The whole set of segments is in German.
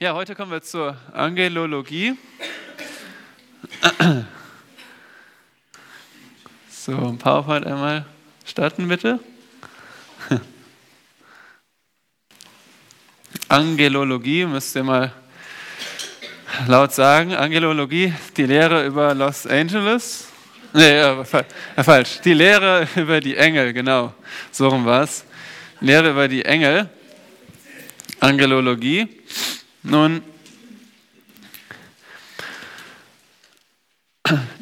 Ja, heute kommen wir zur Angelologie. So, PowerPoint einmal starten bitte. Angelologie müsst ihr mal laut sagen. Angelologie, die Lehre über Los Angeles. Nee, äh, falsch. Die Lehre über die Engel, genau. So rum war es. Lehre über die Engel. Angelologie. Nun,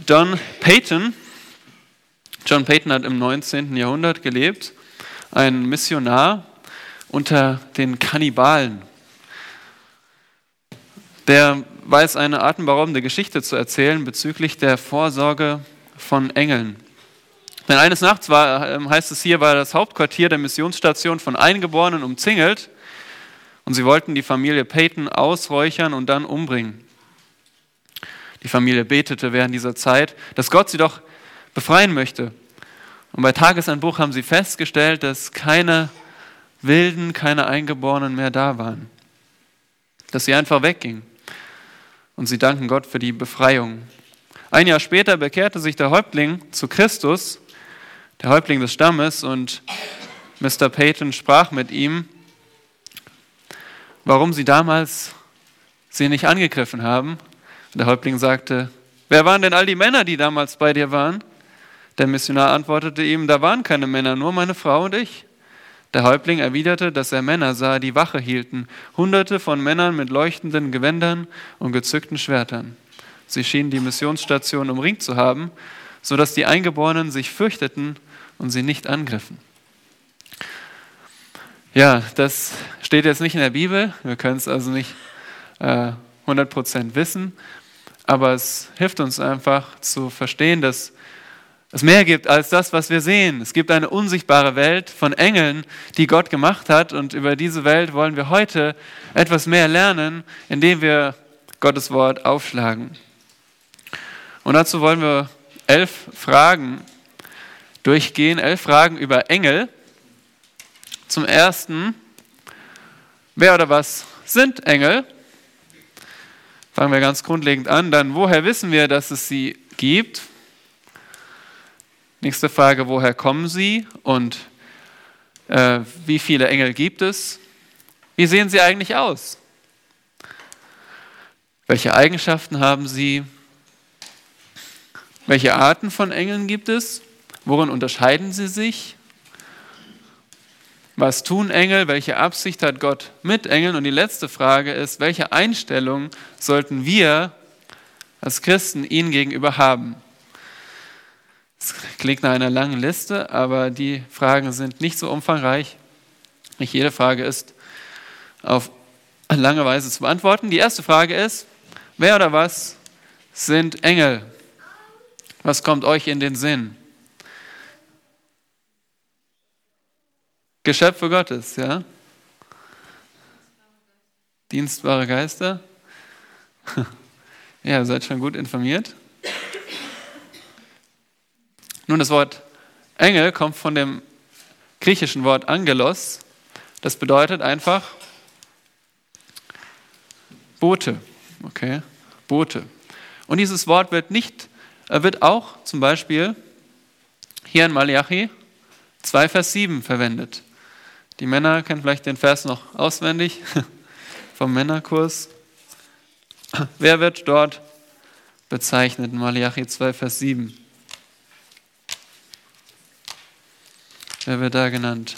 John Payton, John Payton hat im 19. Jahrhundert gelebt, ein Missionar unter den Kannibalen. Der weiß eine atemberaubende Geschichte zu erzählen bezüglich der Vorsorge von Engeln. Denn eines Nachts war, ähm, heißt es hier, war das Hauptquartier der Missionsstation von Eingeborenen umzingelt und sie wollten die Familie Peyton ausräuchern und dann umbringen. Die Familie betete während dieser Zeit, dass Gott sie doch befreien möchte. Und bei Tagesanbruch haben sie festgestellt, dass keine Wilden, keine Eingeborenen mehr da waren. Dass sie einfach weggingen. Und sie danken Gott für die Befreiung. Ein Jahr später bekehrte sich der Häuptling zu Christus, der Häuptling des Stammes, und Mr. Peyton sprach mit ihm warum sie damals sie nicht angegriffen haben. Und der Häuptling sagte, wer waren denn all die Männer, die damals bei dir waren? Der Missionar antwortete ihm, da waren keine Männer, nur meine Frau und ich. Der Häuptling erwiderte, dass er Männer sah, die Wache hielten, hunderte von Männern mit leuchtenden Gewändern und gezückten Schwertern. Sie schienen die Missionsstation umringt zu haben, sodass die Eingeborenen sich fürchteten und sie nicht angriffen. Ja, das steht jetzt nicht in der Bibel. Wir können es also nicht äh, 100% wissen. Aber es hilft uns einfach zu verstehen, dass es mehr gibt als das, was wir sehen. Es gibt eine unsichtbare Welt von Engeln, die Gott gemacht hat. Und über diese Welt wollen wir heute etwas mehr lernen, indem wir Gottes Wort aufschlagen. Und dazu wollen wir elf Fragen durchgehen, elf Fragen über Engel. Zum Ersten, wer oder was sind Engel? Fangen wir ganz grundlegend an. Dann, woher wissen wir, dass es sie gibt? Nächste Frage, woher kommen sie und äh, wie viele Engel gibt es? Wie sehen sie eigentlich aus? Welche Eigenschaften haben sie? Welche Arten von Engeln gibt es? Worin unterscheiden sie sich? Was tun Engel? Welche Absicht hat Gott mit Engeln? Und die letzte Frage ist, welche Einstellung sollten wir als Christen ihnen gegenüber haben? Das klingt nach einer langen Liste, aber die Fragen sind nicht so umfangreich. Nicht jede Frage ist auf lange Weise zu beantworten. Die erste Frage ist, wer oder was sind Engel? Was kommt euch in den Sinn? Geschöpfe Gottes, ja? Dienstbare Geister? Ja, ihr seid schon gut informiert. Nun, das Wort Engel kommt von dem griechischen Wort Angelos. Das bedeutet einfach Bote. Okay, Bote. Und dieses Wort wird nicht, äh, wird auch zum Beispiel hier in Malachi 2, Vers 7 verwendet. Die Männer kennen vielleicht den Vers noch auswendig vom Männerkurs. Wer wird dort bezeichnet Malachi 2, Vers 7? Wer wird da genannt?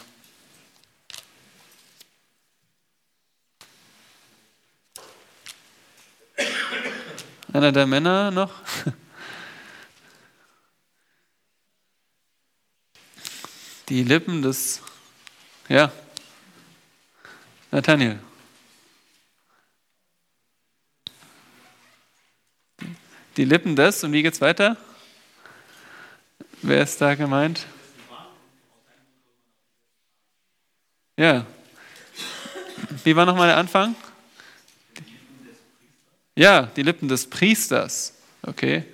Einer der Männer noch? Die Lippen des ja. Nathaniel. Die Lippen des, und wie geht's weiter? Wer ist da gemeint? Ja. Wie war nochmal der Anfang? Ja, die Lippen des Priesters. Okay.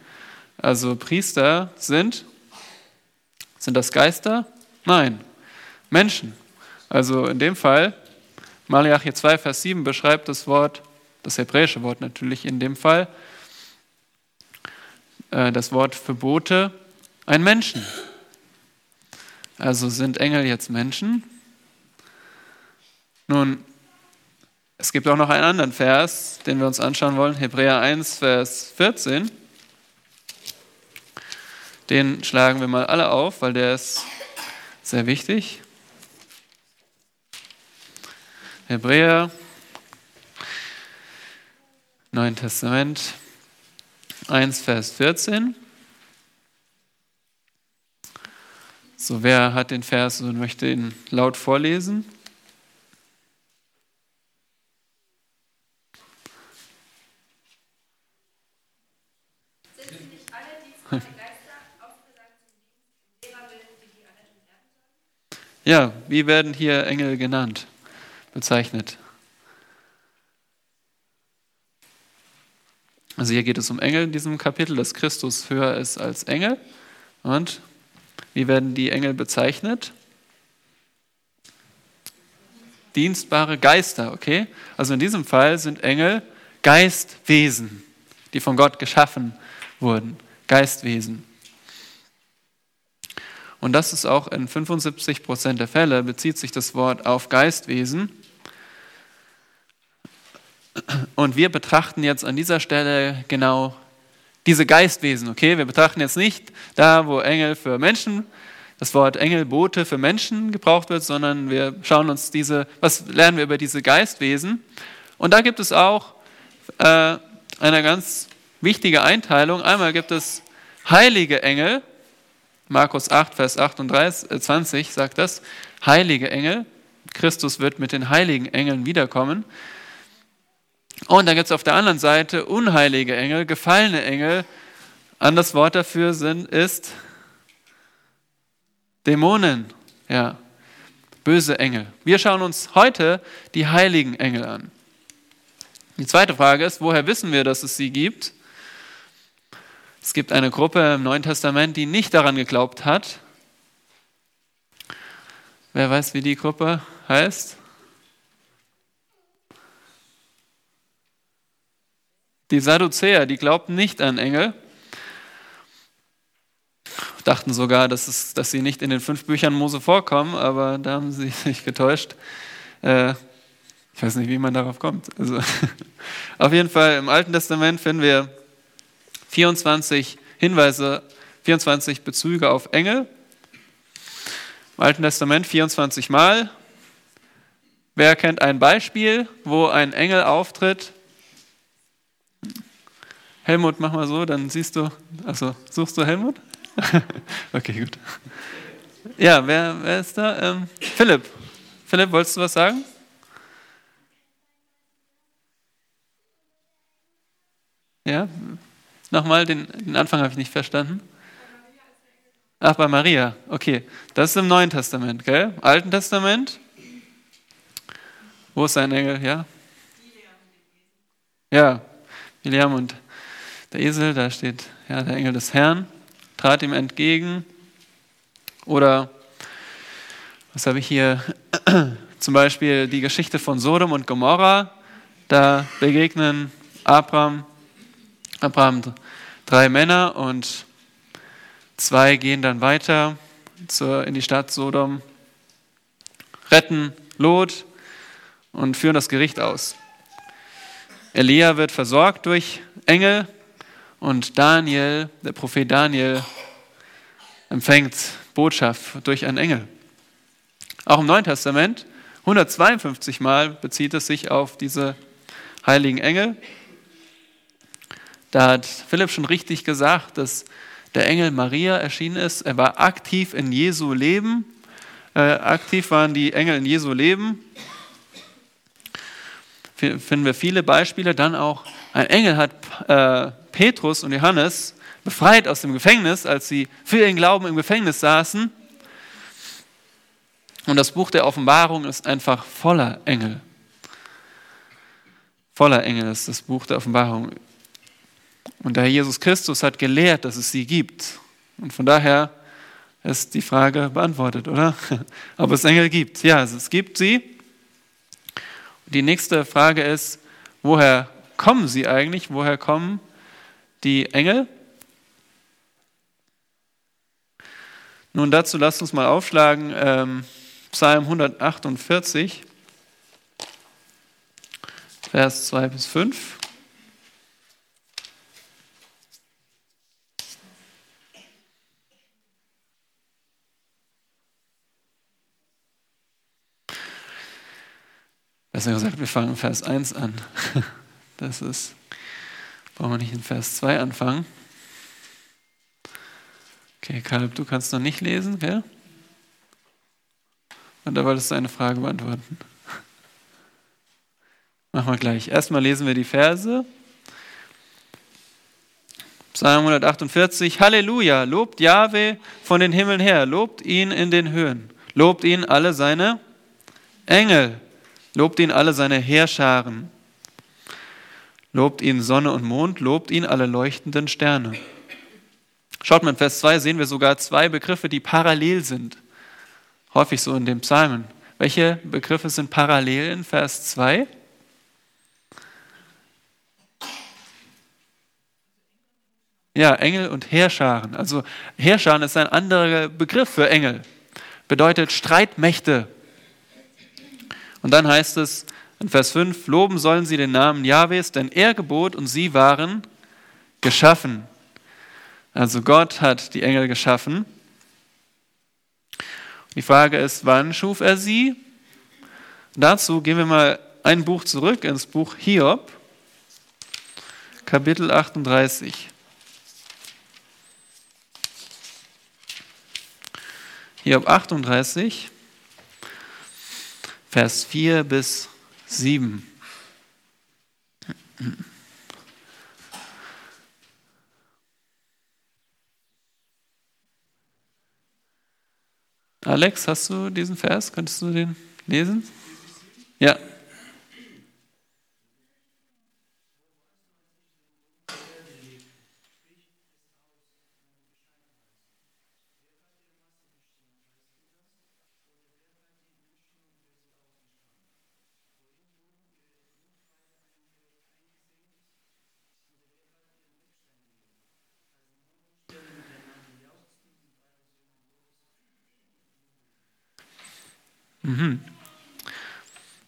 Also Priester sind, sind das Geister? Nein, Menschen. Also in dem Fall, Malachi 2, Vers 7 beschreibt das Wort das hebräische Wort natürlich in dem Fall, äh, das Wort für Bote ein Menschen. Also sind Engel jetzt Menschen? Nun, es gibt auch noch einen anderen Vers, den wir uns anschauen wollen, Hebräer 1, Vers 14. Den schlagen wir mal alle auf, weil der ist sehr wichtig. Hebräer, Neuen Testament, 1, Vers 14. So, wer hat den Vers und möchte ihn laut vorlesen? Ja, wie werden hier Engel genannt, bezeichnet? Also hier geht es um Engel in diesem Kapitel, dass Christus höher ist als Engel. Und wie werden die Engel bezeichnet? Dienstbare Geister, okay? Also in diesem Fall sind Engel Geistwesen, die von Gott geschaffen wurden. Geistwesen. Und das ist auch in 75 Prozent der Fälle, bezieht sich das Wort auf Geistwesen. Und wir betrachten jetzt an dieser Stelle genau diese Geistwesen, okay? Wir betrachten jetzt nicht da, wo Engel für Menschen, das Wort Engelbote für Menschen gebraucht wird, sondern wir schauen uns diese, was lernen wir über diese Geistwesen? Und da gibt es auch äh, eine ganz wichtige Einteilung. Einmal gibt es heilige Engel, Markus 8, Vers 38, 20 sagt das, heilige Engel. Christus wird mit den heiligen Engeln wiederkommen. Und dann gibt es auf der anderen Seite unheilige Engel, gefallene Engel. Anderes Wort dafür sind, ist Dämonen, ja, böse Engel. Wir schauen uns heute die heiligen Engel an. Die zweite Frage ist, woher wissen wir, dass es sie gibt? Es gibt eine Gruppe im Neuen Testament, die nicht daran geglaubt hat. Wer weiß, wie die Gruppe heißt? Die Sadduzäer, die glaubten nicht an Engel, dachten sogar, dass, es, dass sie nicht in den fünf Büchern Mose vorkommen, aber da haben sie sich getäuscht. Äh, ich weiß nicht, wie man darauf kommt. Also, auf jeden Fall im Alten Testament finden wir 24 Hinweise, 24 Bezüge auf Engel. Im Alten Testament 24 Mal. Wer kennt ein Beispiel, wo ein Engel auftritt? Helmut, mach mal so, dann siehst du, also suchst du Helmut? okay, gut. Ja, wer, wer ist da? Ähm, Philipp. Philipp, wolltest du was sagen? Ja, Nochmal, den, den Anfang habe ich nicht verstanden. Ach, bei Maria. Okay, das ist im Neuen Testament, gell? Alten Testament. Wo ist sein Engel? Ja? Ja, William und der Esel, da steht ja, der Engel des Herrn, trat ihm entgegen. Oder, was habe ich hier? Zum Beispiel die Geschichte von Sodom und Gomorra. Da begegnen Abraham Abraham drei Männer und zwei gehen dann weiter zur, in die Stadt Sodom, retten Lot und führen das Gericht aus. Elia wird versorgt durch Engel und Daniel, der Prophet Daniel, empfängt Botschaft durch einen Engel. Auch im Neuen Testament, 152 Mal bezieht es sich auf diese heiligen Engel. Da hat Philipp schon richtig gesagt, dass der Engel Maria erschienen ist. Er war aktiv in Jesu Leben. Äh, aktiv waren die Engel in Jesu Leben. Finden wir viele Beispiele. Dann auch ein Engel hat äh, Petrus und Johannes befreit aus dem Gefängnis, als sie für ihren Glauben im Gefängnis saßen. Und das Buch der Offenbarung ist einfach voller Engel. Voller Engel ist das Buch der Offenbarung. Und der Herr Jesus Christus hat gelehrt, dass es sie gibt. Und von daher ist die Frage beantwortet, oder? Ob es Engel gibt. Ja, es gibt sie. Und die nächste Frage ist, woher kommen sie eigentlich? Woher kommen die Engel? Nun dazu lasst uns mal aufschlagen, ähm, Psalm 148, Vers 2 bis 5. Besser gesagt, wir fangen Vers 1 an. Das ist, brauchen wir nicht in Vers 2 anfangen. Okay, Kalb, du kannst noch nicht lesen, gell? Und da wolltest du eine Frage beantworten. Machen wir gleich. Erstmal lesen wir die Verse. Psalm 148. Halleluja, lobt Jahwe von den Himmeln her, lobt ihn in den Höhen, lobt ihn alle seine Engel. Lobt ihn alle seine Heerscharen. Lobt ihn Sonne und Mond, lobt ihn alle leuchtenden Sterne. Schaut mal, in Vers 2 sehen wir sogar zwei Begriffe, die parallel sind. Häufig so in den Psalmen. Welche Begriffe sind parallel in Vers 2? Ja, Engel und Heerscharen. Also Heerscharen ist ein anderer Begriff für Engel. Bedeutet Streitmächte. Und dann heißt es in Vers 5, loben sollen sie den Namen Jahwes, denn er gebot und sie waren geschaffen. Also Gott hat die Engel geschaffen. Die Frage ist, wann schuf er sie? Dazu gehen wir mal ein Buch zurück ins Buch Hiob, Kapitel 38. Hiob 38. Vers 4 bis 7. Alex, hast du diesen Vers? Könntest du den lesen? Ja.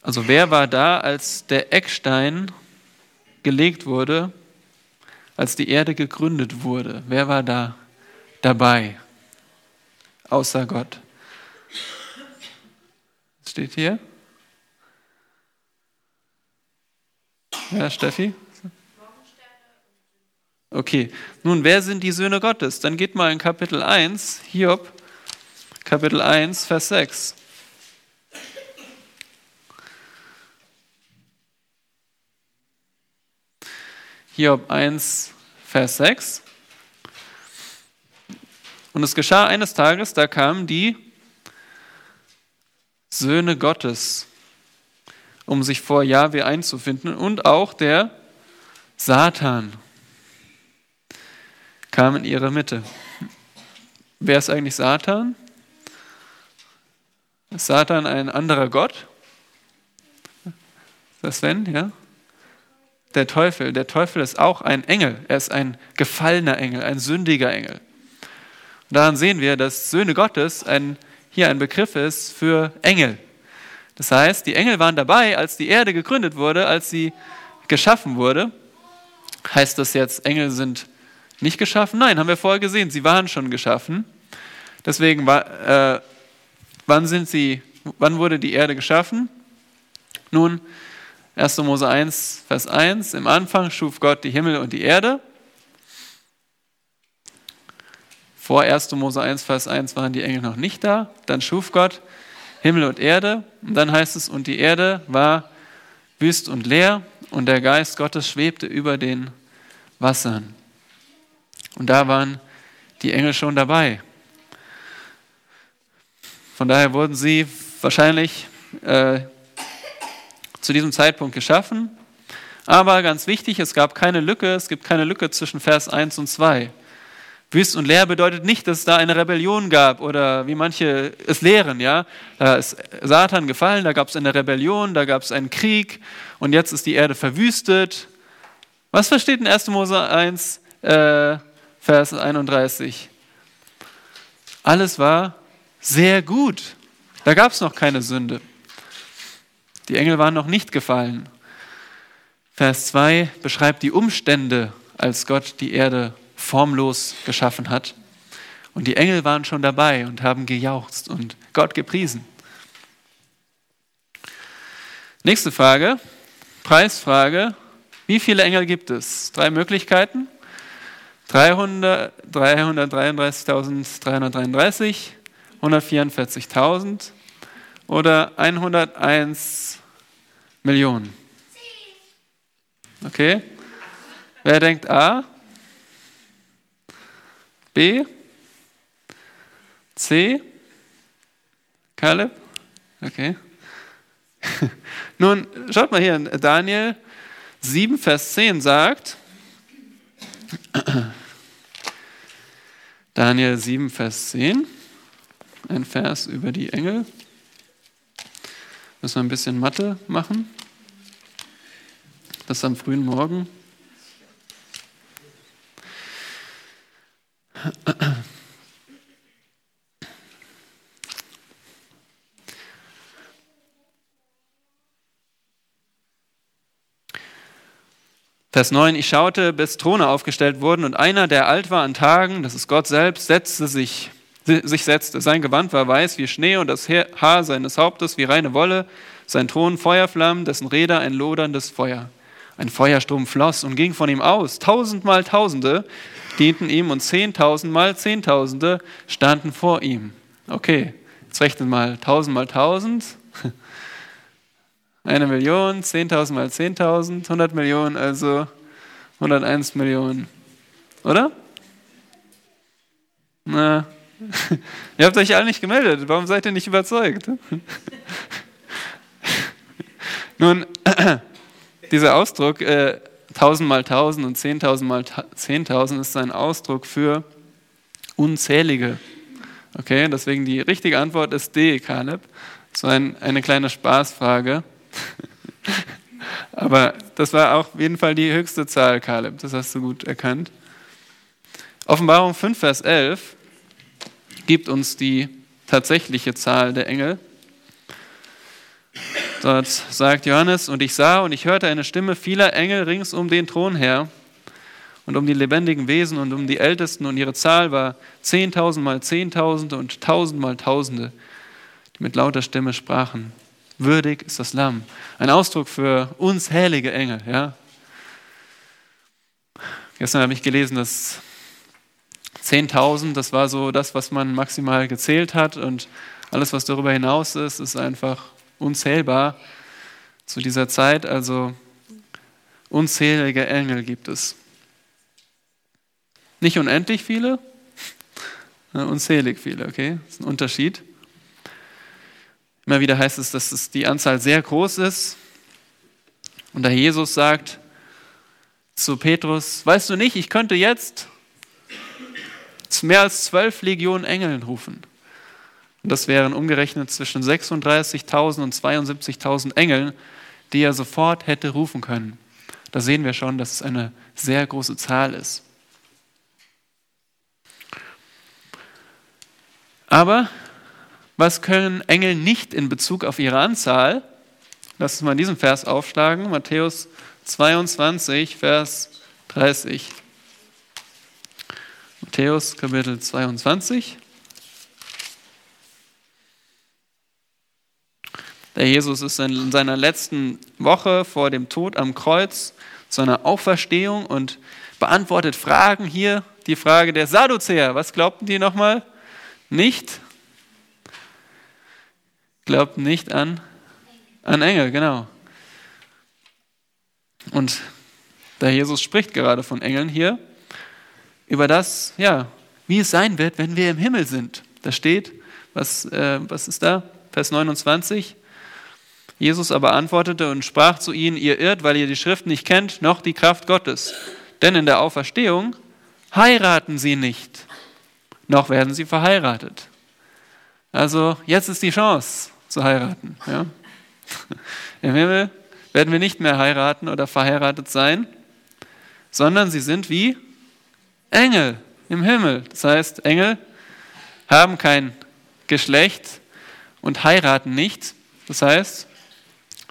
Also wer war da, als der Eckstein gelegt wurde, als die Erde gegründet wurde? Wer war da dabei? Außer Gott. Was steht hier? Ja, Steffi? Okay, nun, wer sind die Söhne Gottes? Dann geht mal in Kapitel 1, Hiob, Kapitel 1, Vers 6. Hiob 1, Vers 6. Und es geschah eines Tages, da kamen die Söhne Gottes, um sich vor Jahwe einzufinden, und auch der Satan kam in ihre Mitte. Wer ist eigentlich Satan? Ist Satan ein anderer Gott? Das Sven, ja? Der Teufel. Der Teufel ist auch ein Engel. Er ist ein gefallener Engel, ein sündiger Engel. Und daran sehen wir, dass Söhne Gottes ein, hier ein Begriff ist für Engel. Das heißt, die Engel waren dabei, als die Erde gegründet wurde, als sie geschaffen wurde. Heißt das jetzt, Engel sind nicht geschaffen? Nein, haben wir vorher gesehen, sie waren schon geschaffen. Deswegen, äh, wann, sind sie, wann wurde die Erde geschaffen? Nun, 1. Mose 1, Vers 1. Im Anfang schuf Gott die Himmel und die Erde. Vor 1. Mose 1, Vers 1 waren die Engel noch nicht da. Dann schuf Gott Himmel und Erde. Und dann heißt es, und die Erde war wüst und leer und der Geist Gottes schwebte über den Wassern. Und da waren die Engel schon dabei. Von daher wurden sie wahrscheinlich äh, zu diesem Zeitpunkt geschaffen. Aber ganz wichtig, es gab keine Lücke, es gibt keine Lücke zwischen Vers 1 und 2. Wüst und leer bedeutet nicht, dass es da eine Rebellion gab oder wie manche es lehren, ja. Da ist Satan gefallen, da gab es eine Rebellion, da gab es einen Krieg und jetzt ist die Erde verwüstet. Was versteht in 1. Mose 1, äh, Vers 31? Alles war sehr gut. Da gab es noch keine Sünde. Die Engel waren noch nicht gefallen. Vers 2 beschreibt die Umstände, als Gott die Erde formlos geschaffen hat. Und die Engel waren schon dabei und haben gejauchzt und Gott gepriesen. Nächste Frage, Preisfrage. Wie viele Engel gibt es? Drei Möglichkeiten. 333.333, 144.000 oder 101 Millionen. Okay. Wer denkt A? B? C? Caleb? Okay. Nun, schaut mal hier, Daniel 7, Vers 10 sagt, Daniel 7, Vers 10, ein Vers über die Engel. Müssen wir ein bisschen Mathe machen. Das am frühen Morgen. Vers 9, ich schaute, bis Throne aufgestellt wurden und einer, der alt war an Tagen, das ist Gott selbst, setzte sich, sich setzte. Sein Gewand war weiß wie Schnee und das Haar seines Hauptes wie reine Wolle, sein Thron Feuerflammen, dessen Räder ein loderndes Feuer. Ein Feuerstrom floss und ging von ihm aus. Tausendmal Tausende dienten ihm und Zehntausendmal Zehntausende standen vor ihm. Okay, jetzt rechnen mal Tausend mal Tausend. Eine Million, 10.000 mal 10.000, 100 Millionen, also 101 Millionen. Oder? Na, ihr habt euch alle nicht gemeldet. Warum seid ihr nicht überzeugt? Nun, dieser Ausdruck äh, 1000 mal 1000 und 10.000 mal 10.000 ist ein Ausdruck für unzählige. Okay, deswegen die richtige Antwort ist D, Kaleb. So ein, eine kleine Spaßfrage. Aber das war auch auf jeden Fall die höchste Zahl, Kaleb. Das hast du gut erkannt. Offenbarung 5, Vers 11 gibt uns die tatsächliche Zahl der Engel. Dort sagt Johannes, und ich sah und ich hörte eine Stimme vieler Engel rings um den Thron her und um die lebendigen Wesen und um die Ältesten, und ihre Zahl war zehntausend mal Zehntausende und tausend mal Tausende, die mit lauter Stimme sprachen. Würdig ist das Lamm. Ein Ausdruck für unzählige Engel. Ja? Gestern habe ich gelesen, dass 10.000, das war so das, was man maximal gezählt hat und alles, was darüber hinaus ist, ist einfach unzählbar zu dieser Zeit. Also unzählige Engel gibt es. Nicht unendlich viele, unzählig viele, okay? Das ist ein Unterschied. Immer wieder heißt es, dass es die Anzahl sehr groß ist. Und da Jesus sagt zu Petrus, weißt du nicht, ich könnte jetzt mehr als zwölf Legionen Engeln rufen. Und das wären umgerechnet zwischen 36.000 und 72.000 Engeln, die er sofort hätte rufen können. Da sehen wir schon, dass es eine sehr große Zahl ist. Aber was können Engel nicht in Bezug auf ihre Anzahl? Lass uns mal in diesem Vers aufschlagen. Matthäus 22, Vers 30. Matthäus Kapitel 22. Der Jesus ist in seiner letzten Woche vor dem Tod am Kreuz zu einer Auferstehung und beantwortet Fragen. Hier die Frage der Sadduzäer. Was glaubten die nochmal? Nicht Glaubt nicht an, an Engel, genau. Und der Jesus spricht gerade von Engeln hier, über das, ja, wie es sein wird, wenn wir im Himmel sind. Da steht, was, äh, was ist da? Vers 29. Jesus aber antwortete und sprach zu ihnen, ihr irrt, weil ihr die Schrift nicht kennt, noch die Kraft Gottes. Denn in der Auferstehung heiraten sie nicht, noch werden sie verheiratet. Also jetzt ist die Chance zu heiraten. Ja? Im Himmel werden wir nicht mehr heiraten oder verheiratet sein. sondern sie sind wie Engel im Himmel. Das heißt, Engel haben kein Geschlecht und heiraten nicht. Das heißt,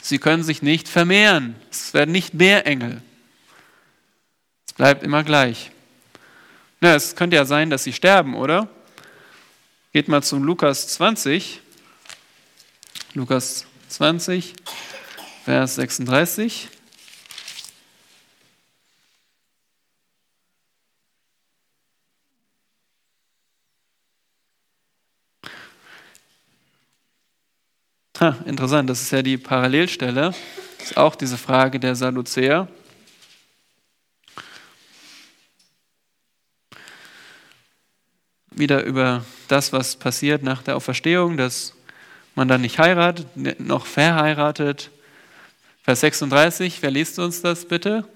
sie können sich nicht vermehren. Es werden nicht mehr Engel. Es bleibt immer gleich. Na, es könnte ja sein, dass sie sterben, oder? Geht mal zum Lukas 20. Lukas 20, Vers 36. Ha, interessant, das ist ja die Parallelstelle. Das ist auch diese Frage der Sadduzäer. Wieder über das, was passiert nach der Auferstehung, dass man dann nicht heiratet, noch verheiratet. Vers 36, wer liest uns das bitte?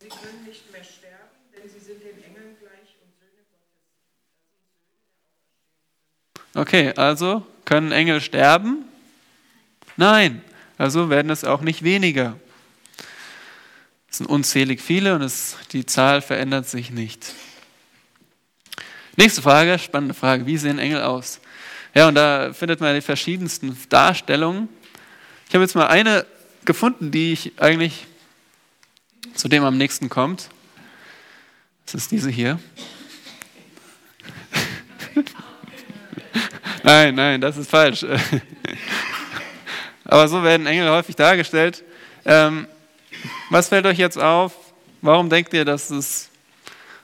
Sie können nicht mehr sterben, denn sie sind den Engeln gleich und Söhne Gottes. Okay, also können Engel sterben? Nein, also werden es auch nicht weniger. Es sind unzählig viele und es, die Zahl verändert sich nicht. Nächste Frage, spannende Frage. Wie sehen Engel aus? Ja, und da findet man die verschiedensten Darstellungen. Ich habe jetzt mal eine gefunden, die ich eigentlich zu dem am nächsten kommt. Das ist diese hier. nein, nein, das ist falsch. Aber so werden Engel häufig dargestellt. Ähm, was fällt euch jetzt auf? Warum denkt ihr, das ist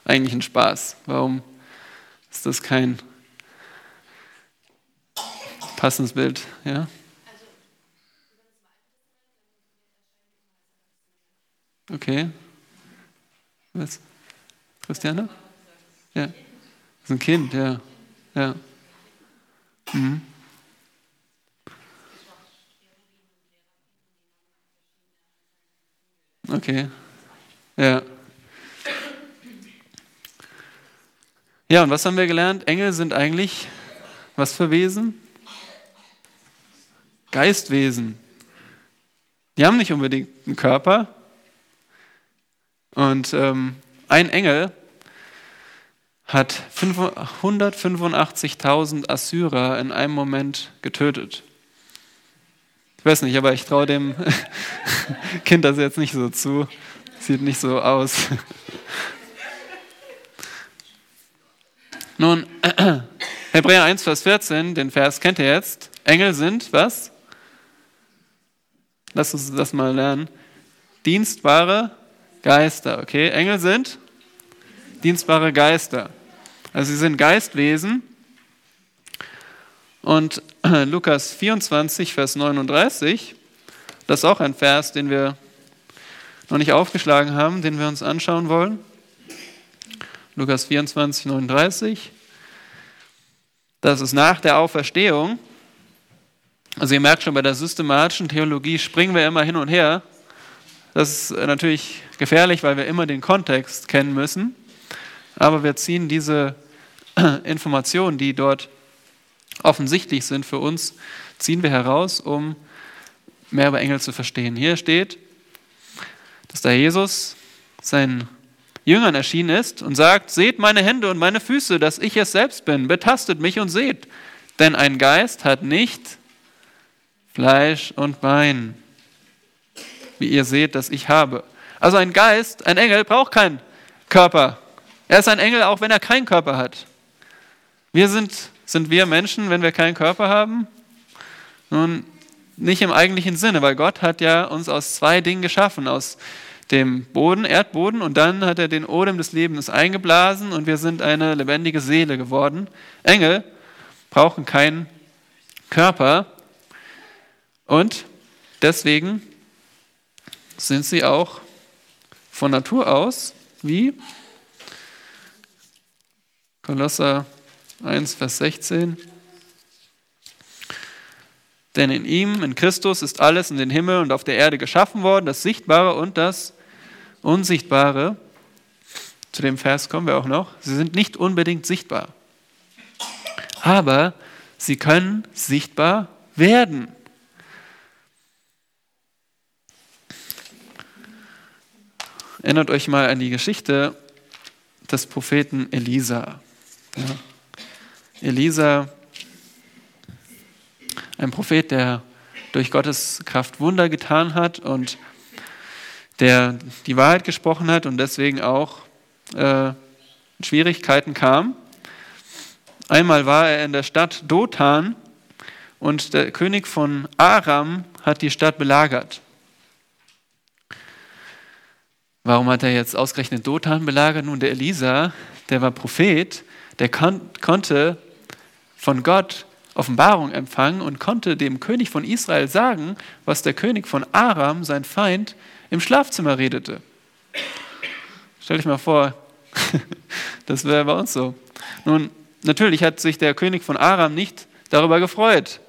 eigentlich ein Spaß? Warum ist das kein passendes Bild? Ja? Okay. Was? Christiane? Ja. Das ist ein Kind, ja. Ja. Mhm. Okay. Ja. Ja, und was haben wir gelernt? Engel sind eigentlich was für Wesen? Geistwesen. Die haben nicht unbedingt einen Körper. Und ähm, ein Engel hat 185.000 Assyrer in einem Moment getötet. Ich weiß nicht, aber ich traue dem Kind das jetzt nicht so zu. Sieht nicht so aus. Nun, Hebräer 1, Vers 14, den Vers kennt ihr jetzt. Engel sind was? Lass uns das mal lernen. Dienstbare Geister, okay? Engel sind dienstbare Geister. Also sie sind Geistwesen. Und Lukas 24, Vers 39, das ist auch ein Vers, den wir noch nicht aufgeschlagen haben, den wir uns anschauen wollen. Lukas 24, 39. Das ist nach der Auferstehung. Also ihr merkt schon, bei der systematischen Theologie springen wir immer hin und her. Das ist natürlich gefährlich, weil wir immer den Kontext kennen müssen. Aber wir ziehen diese Informationen, die dort offensichtlich sind für uns, ziehen wir heraus, um mehr über Engel zu verstehen. Hier steht, dass der Jesus seinen Jüngern erschienen ist und sagt, seht meine Hände und meine Füße, dass ich es selbst bin, betastet mich und seht. Denn ein Geist hat nicht Fleisch und Bein, wie ihr seht, dass ich habe. Also ein Geist, ein Engel braucht keinen Körper. Er ist ein Engel, auch wenn er keinen Körper hat. Wir sind, sind wir Menschen, wenn wir keinen Körper haben? Nun, nicht im eigentlichen Sinne, weil Gott hat ja uns aus zwei Dingen geschaffen, aus dem Boden, Erdboden, und dann hat er den Odem des Lebens eingeblasen und wir sind eine lebendige Seele geworden. Engel brauchen keinen Körper und deswegen sind sie auch von Natur aus wie Kolosser 1, Vers 16. Denn in ihm, in Christus, ist alles in den Himmel und auf der Erde geschaffen worden, das Sichtbare und das Unsichtbare. Zu dem Vers kommen wir auch noch. Sie sind nicht unbedingt sichtbar. Aber sie können sichtbar werden. Erinnert euch mal an die Geschichte des Propheten Elisa. Ja. Elisa, ein Prophet, der durch Gottes Kraft Wunder getan hat und der die Wahrheit gesprochen hat und deswegen auch äh, Schwierigkeiten kam. Einmal war er in der Stadt Dothan und der König von Aram hat die Stadt belagert. Warum hat er jetzt ausgerechnet Dothan belagert? Nun, der Elisa, der war Prophet, der kon konnte von Gott Offenbarung empfangen und konnte dem König von Israel sagen, was der König von Aram, sein Feind, im Schlafzimmer redete. Stell dich mal vor, das wäre bei uns so. Nun, natürlich hat sich der König von Aram nicht darüber gefreut,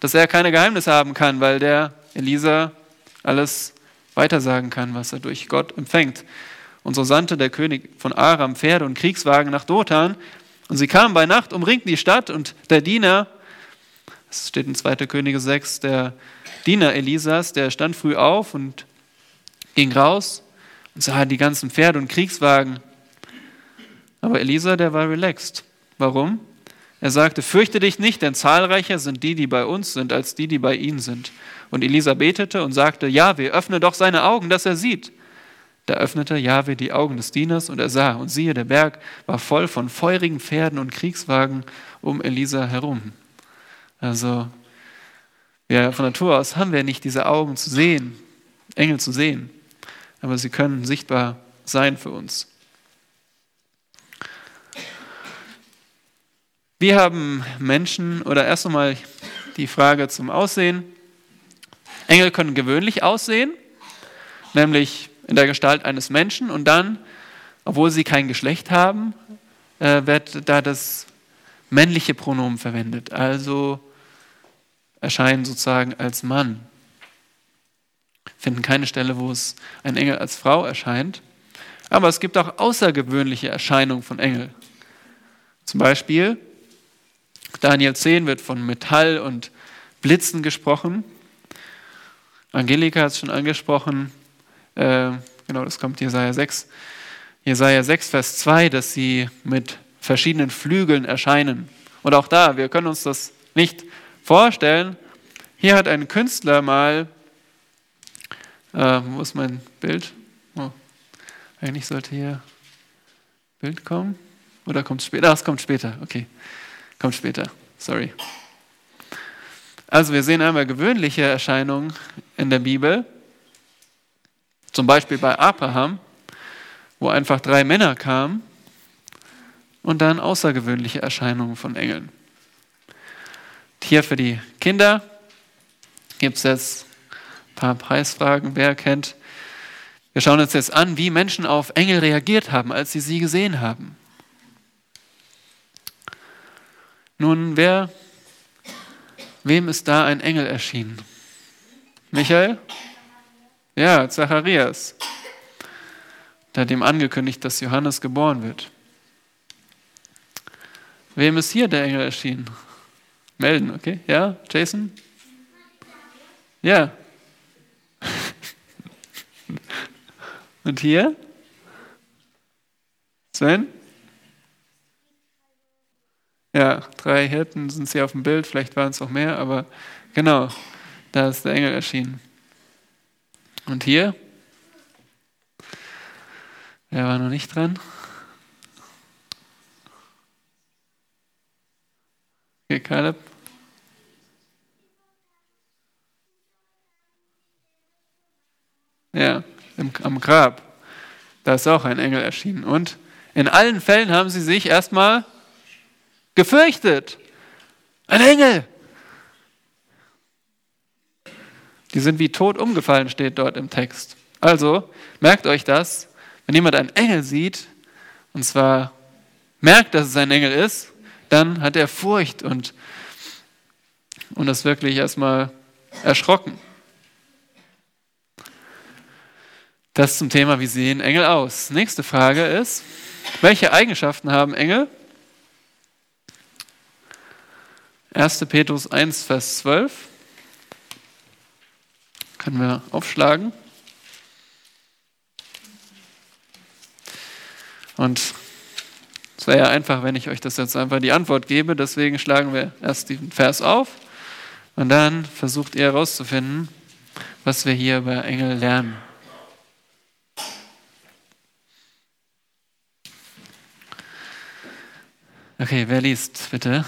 dass er keine Geheimnisse haben kann, weil der Elisa alles weitersagen kann, was er durch Gott empfängt. Und so sandte der König von Aram Pferde und Kriegswagen nach Dothan. Und sie kamen bei Nacht, umringten die Stadt und der Diener, es steht in 2. Könige 6, der Diener Elisas, der stand früh auf und ging raus und sah die ganzen Pferde und Kriegswagen. Aber Elisa, der war relaxed. Warum? Er sagte, fürchte dich nicht, denn zahlreicher sind die, die bei uns sind, als die, die bei ihnen sind. Und Elisa betete und sagte, Jahwe, öffne doch seine Augen, dass er sieht. Da öffnete Jahwe die Augen des Dieners und er sah, und siehe, der Berg war voll von feurigen Pferden und Kriegswagen um Elisa herum. Also, ja, von Natur aus haben wir nicht diese Augen zu sehen, Engel zu sehen, aber sie können sichtbar sein für uns. Wir haben Menschen, oder erst einmal die Frage zum Aussehen. Engel können gewöhnlich aussehen, nämlich in der Gestalt eines Menschen und dann, obwohl sie kein Geschlecht haben, äh, wird da das männliche Pronomen verwendet, also erscheinen sozusagen als Mann. Finden keine Stelle, wo es ein Engel als Frau erscheint. Aber es gibt auch außergewöhnliche Erscheinungen von Engel. Zum Beispiel Daniel 10 wird von Metall und Blitzen gesprochen. Angelika hat es schon angesprochen, äh, genau, das kommt Jesaja 6. Jesaja 6, Vers 2, dass sie mit verschiedenen Flügeln erscheinen. Und auch da, wir können uns das nicht vorstellen. Hier hat ein Künstler mal, äh, wo ist mein Bild? Oh, eigentlich sollte hier Bild kommen. Oder kommt es später? Ach, es kommt später, okay. Kommt später, sorry. Also wir sehen einmal gewöhnliche Erscheinungen in der Bibel, zum Beispiel bei Abraham, wo einfach drei Männer kamen und dann außergewöhnliche Erscheinungen von Engeln. Hier für die Kinder gibt es jetzt ein paar Preisfragen, wer kennt. Wir schauen uns jetzt an, wie Menschen auf Engel reagiert haben, als sie sie gesehen haben. Nun, wer Wem ist da ein Engel erschienen? Michael? Ja, Zacharias. Der hat ihm angekündigt, dass Johannes geboren wird. Wem ist hier der Engel erschienen? Melden, okay? Ja, Jason? Ja. Und hier? Sven? Ja, drei Hirten sind sie auf dem Bild, vielleicht waren es auch mehr, aber genau, da ist der Engel erschienen. Und hier? Wer war noch nicht dran? Okay, Caleb. Ja, im, am Grab. Da ist auch ein Engel erschienen. Und in allen Fällen haben sie sich erstmal gefürchtet. Ein Engel. Die sind wie tot umgefallen, steht dort im Text. Also merkt euch das, wenn jemand einen Engel sieht, und zwar merkt, dass es ein Engel ist, dann hat er Furcht und, und ist wirklich erstmal erschrocken. Das zum Thema, wie sehen Engel aus? Nächste Frage ist, welche Eigenschaften haben Engel? 1. Petrus 1, Vers 12. Können wir aufschlagen. Und es wäre ja einfach, wenn ich euch das jetzt einfach die Antwort gebe. Deswegen schlagen wir erst den Vers auf und dann versucht ihr herauszufinden, was wir hier bei Engel lernen. Okay, wer liest bitte?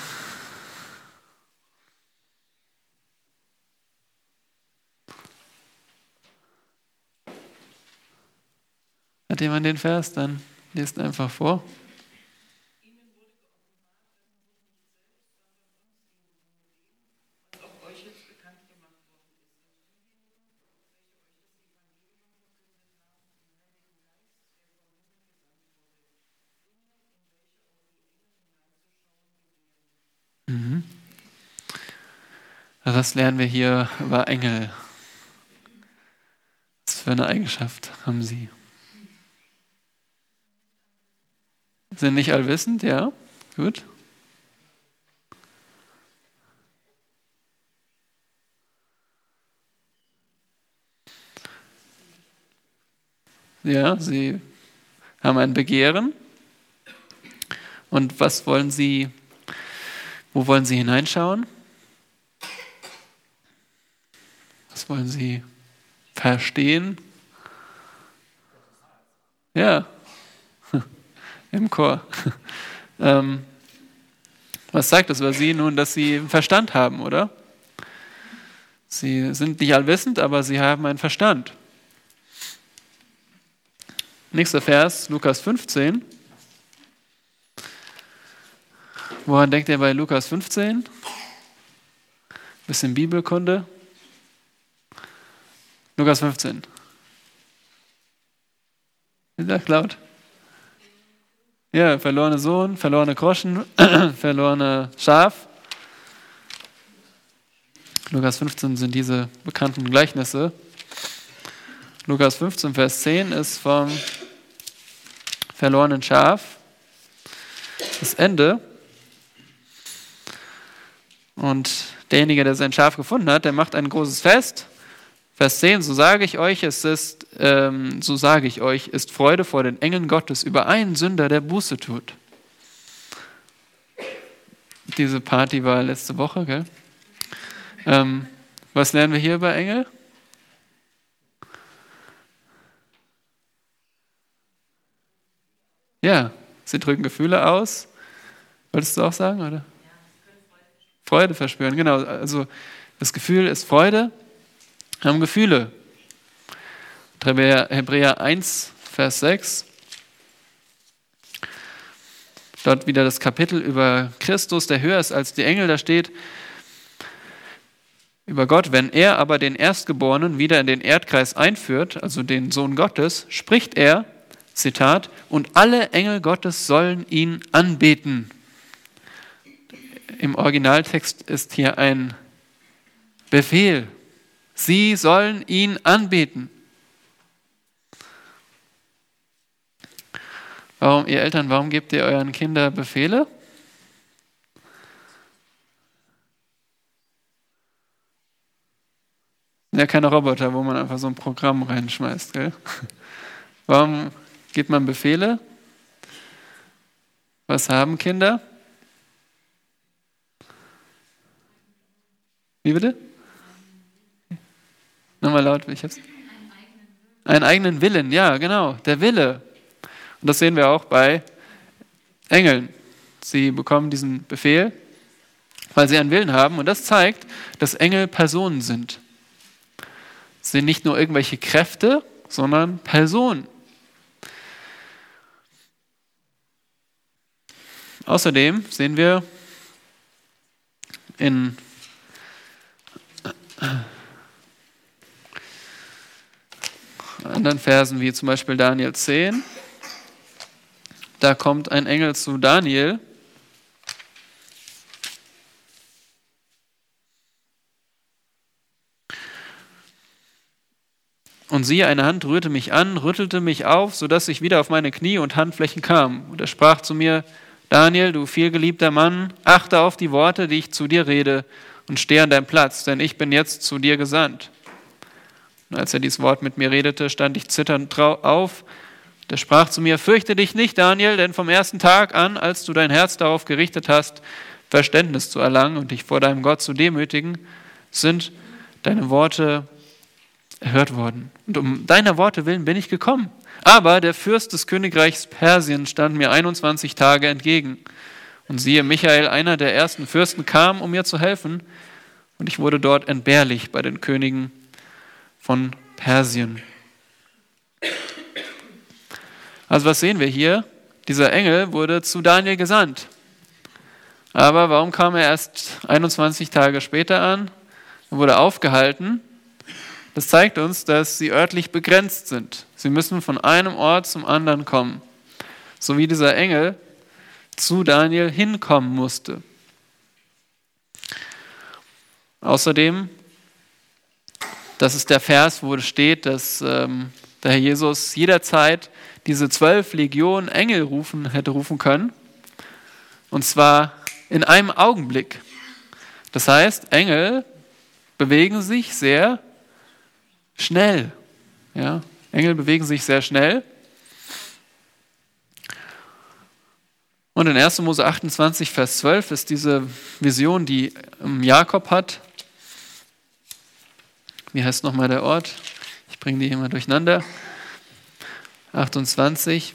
Hat jemand den Vers? Dann liest einfach vor. Mhm. Was lernen wir hier über Engel? Was für eine Eigenschaft haben sie? Sind nicht allwissend, ja? Gut. Ja, sie haben ein Begehren. Und was wollen sie, wo wollen sie hineinschauen? Was wollen sie verstehen? Ja, im Chor. ähm, was zeigt das über sie? Nun, dass sie Verstand haben, oder? Sie sind nicht allwissend, aber sie haben einen Verstand. Nächster Vers, Lukas 15. Woran denkt ihr bei Lukas 15? Bisschen Bibelkunde. Lukas 15. Ist das laut? Ja, verlorene Sohn, verlorene Groschen, verlorene Schaf. Lukas 15 sind diese bekannten Gleichnisse. Lukas 15, Vers 10 ist vom verlorenen Schaf das Ende. Und derjenige, der sein Schaf gefunden hat, der macht ein großes Fest Vers 10, so sage ich euch, es ist, ähm, so sage ich euch, ist Freude vor den Engeln Gottes über einen Sünder, der Buße tut. Diese Party war letzte Woche, gell? Ähm, was lernen wir hier bei Engel? Ja, sie drücken Gefühle aus. Wolltest du auch sagen, oder? Freude verspüren, genau. Also das Gefühl ist Freude haben Gefühle. Hebräer 1, Vers 6. Dort wieder das Kapitel über Christus, der höher ist als die Engel, da steht über Gott, wenn er aber den Erstgeborenen wieder in den Erdkreis einführt, also den Sohn Gottes, spricht er, Zitat, und alle Engel Gottes sollen ihn anbeten. Im Originaltext ist hier ein Befehl. Sie sollen ihn anbeten. Warum, ihr Eltern, warum gebt ihr euren Kindern Befehle? Ja, keine Roboter, wo man einfach so ein Programm reinschmeißt. Gell? Warum gibt man Befehle? Was haben Kinder? Wie bitte? Nochmal laut, ich hab's. Einen eigenen Willen, ja, genau, der Wille. Und das sehen wir auch bei Engeln. Sie bekommen diesen Befehl, weil sie einen Willen haben. Und das zeigt, dass Engel Personen sind. Sie sind nicht nur irgendwelche Kräfte, sondern Personen. Außerdem sehen wir in anderen Versen, wie zum Beispiel Daniel 10, da kommt ein Engel zu Daniel. Und siehe, eine Hand rührte mich an, rüttelte mich auf, sodass ich wieder auf meine Knie und Handflächen kam. Und er sprach zu mir, Daniel, du vielgeliebter Mann, achte auf die Worte, die ich zu dir rede, und steh an deinem Platz, denn ich bin jetzt zu dir gesandt. Und als er dieses Wort mit mir redete, stand ich zitternd auf Der sprach zu mir, fürchte dich nicht, Daniel, denn vom ersten Tag an, als du dein Herz darauf gerichtet hast, Verständnis zu erlangen und dich vor deinem Gott zu demütigen, sind deine Worte erhört worden. Und um deiner Worte willen bin ich gekommen. Aber der Fürst des Königreichs Persien stand mir 21 Tage entgegen. Und siehe, Michael, einer der ersten Fürsten, kam, um mir zu helfen. Und ich wurde dort entbehrlich bei den Königen von Persien. Also was sehen wir hier? Dieser Engel wurde zu Daniel gesandt. Aber warum kam er erst 21 Tage später an? Er wurde aufgehalten. Das zeigt uns, dass sie örtlich begrenzt sind. Sie müssen von einem Ort zum anderen kommen. So wie dieser Engel zu Daniel hinkommen musste. Außerdem, das ist der Vers, wo es steht, dass ähm, der Herr Jesus jederzeit diese zwölf Legionen Engel rufen, hätte rufen können. Und zwar in einem Augenblick. Das heißt, Engel bewegen sich sehr schnell. Ja? Engel bewegen sich sehr schnell. Und in 1. Mose 28, Vers 12 ist diese Vision, die Jakob hat. Wie heißt nochmal der Ort? Ich bringe die immer durcheinander. 28,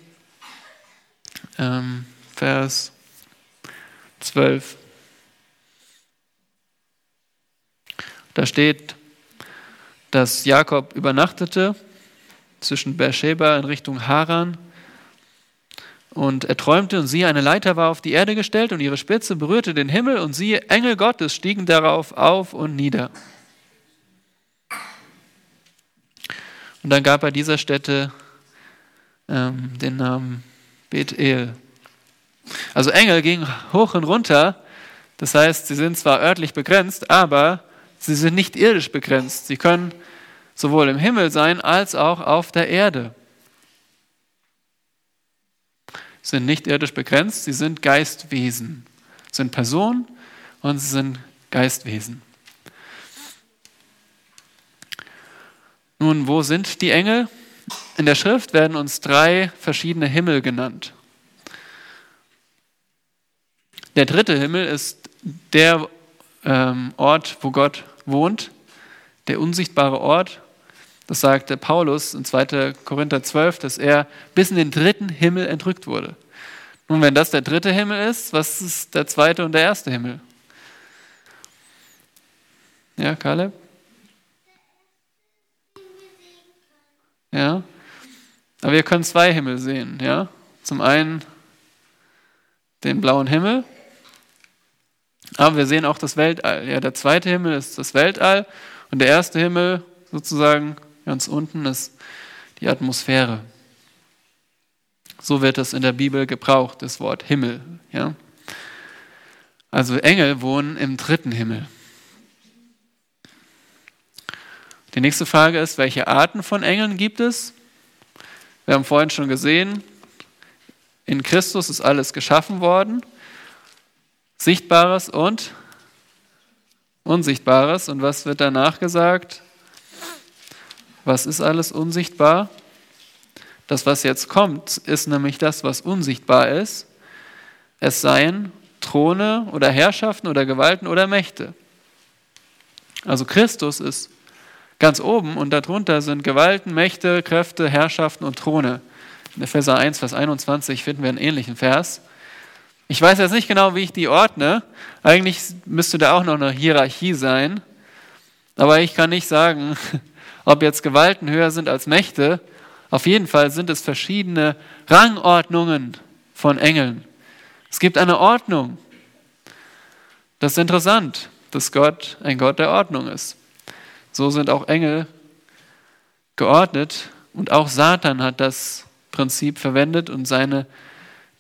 ähm, Vers 12. Da steht, dass Jakob übernachtete zwischen Beersheba in Richtung Haran und er träumte und siehe, eine Leiter war auf die Erde gestellt und ihre Spitze berührte den Himmel und siehe, Engel Gottes stiegen darauf auf und nieder. Und dann gab er dieser Stätte ähm, den Namen Bethel. Also Engel gingen hoch und runter, das heißt, sie sind zwar örtlich begrenzt, aber sie sind nicht irdisch begrenzt. Sie können sowohl im Himmel sein als auch auf der Erde. Sie sind nicht irdisch begrenzt, sie sind Geistwesen, sie sind Personen und sie sind Geistwesen. Nun, wo sind die Engel? In der Schrift werden uns drei verschiedene Himmel genannt. Der dritte Himmel ist der ähm, Ort, wo Gott wohnt, der unsichtbare Ort. Das sagte Paulus in 2. Korinther 12, dass er bis in den dritten Himmel entrückt wurde. Nun, wenn das der dritte Himmel ist, was ist der zweite und der erste Himmel? Ja, Kaleb? Ja, aber wir können zwei Himmel sehen. Ja? Zum einen den blauen Himmel, aber wir sehen auch das Weltall. Ja, der zweite Himmel ist das Weltall und der erste Himmel sozusagen ganz unten ist die Atmosphäre. So wird es in der Bibel gebraucht, das Wort Himmel. Ja? Also Engel wohnen im dritten Himmel. Die nächste Frage ist, welche Arten von Engeln gibt es? Wir haben vorhin schon gesehen, in Christus ist alles geschaffen worden, Sichtbares und Unsichtbares. Und was wird danach gesagt? Was ist alles unsichtbar? Das, was jetzt kommt, ist nämlich das, was unsichtbar ist. Es seien Throne oder Herrschaften oder Gewalten oder Mächte. Also Christus ist ganz oben und darunter sind Gewalten, Mächte, Kräfte, Herrschaften und Throne. In Epheser 1, Vers 21 finden wir einen ähnlichen Vers. Ich weiß jetzt nicht genau, wie ich die ordne. Eigentlich müsste da auch noch eine Hierarchie sein. Aber ich kann nicht sagen, ob jetzt Gewalten höher sind als Mächte. Auf jeden Fall sind es verschiedene Rangordnungen von Engeln. Es gibt eine Ordnung. Das ist interessant, dass Gott ein Gott der Ordnung ist. So sind auch Engel geordnet und auch Satan hat das Prinzip verwendet und seine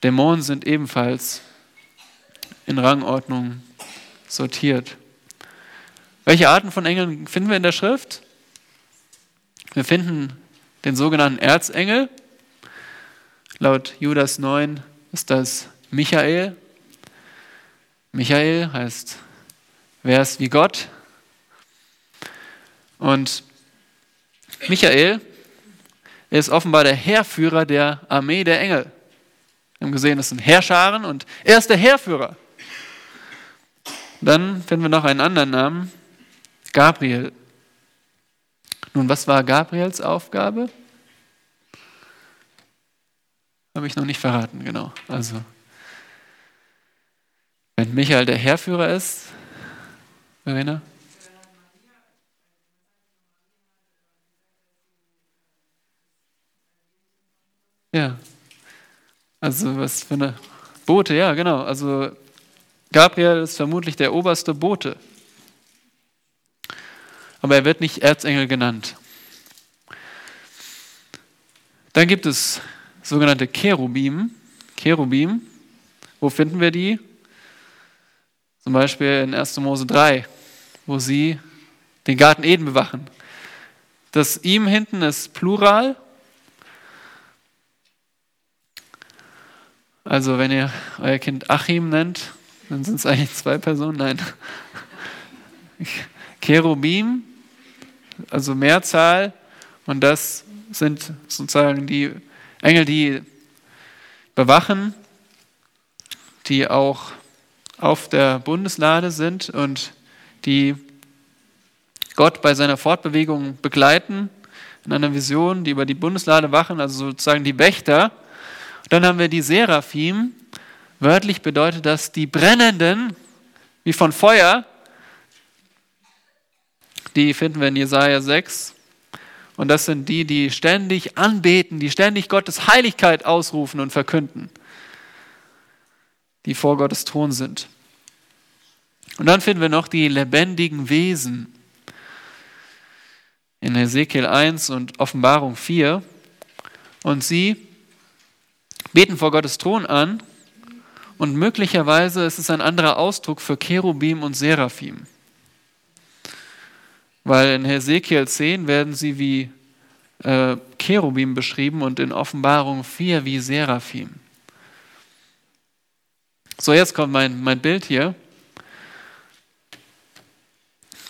Dämonen sind ebenfalls in Rangordnung sortiert. Welche Arten von Engeln finden wir in der Schrift? Wir finden den sogenannten Erzengel. Laut Judas 9 ist das Michael. Michael heißt, wer ist wie Gott? Und Michael ist offenbar der Heerführer der Armee der Engel. Wir haben gesehen, es sind Heerscharen und er ist der Heerführer. Dann finden wir noch einen anderen Namen, Gabriel. Nun, was war Gabriels Aufgabe? Habe ich noch nicht verraten, genau. Also, wenn Michael der Herrführer ist, Verena? Ja. Also was für eine Bote, ja, genau. Also Gabriel ist vermutlich der oberste Bote. Aber er wird nicht Erzengel genannt. Dann gibt es sogenannte Cherubim. Cherubim. Wo finden wir die? Zum Beispiel in 1. Mose 3, wo sie den Garten Eden bewachen. Das ihm hinten ist Plural. Also wenn ihr euer Kind Achim nennt, dann sind es eigentlich zwei Personen. Nein. Cherubim, also Mehrzahl, und das sind sozusagen die Engel, die bewachen, die auch auf der Bundeslade sind und die Gott bei seiner Fortbewegung begleiten in einer Vision, die über die Bundeslade wachen, also sozusagen die Wächter. Dann haben wir die Seraphim. Wörtlich bedeutet das die Brennenden, wie von Feuer. Die finden wir in Jesaja 6. Und das sind die, die ständig anbeten, die ständig Gottes Heiligkeit ausrufen und verkünden, die vor Gottes Thron sind. Und dann finden wir noch die lebendigen Wesen in Ezekiel 1 und Offenbarung 4. Und sie beten vor Gottes Thron an und möglicherweise ist es ein anderer Ausdruck für Cherubim und Seraphim. Weil in Hesekiel 10 werden sie wie äh, Cherubim beschrieben und in Offenbarung 4 wie Seraphim. So, jetzt kommt mein, mein Bild hier.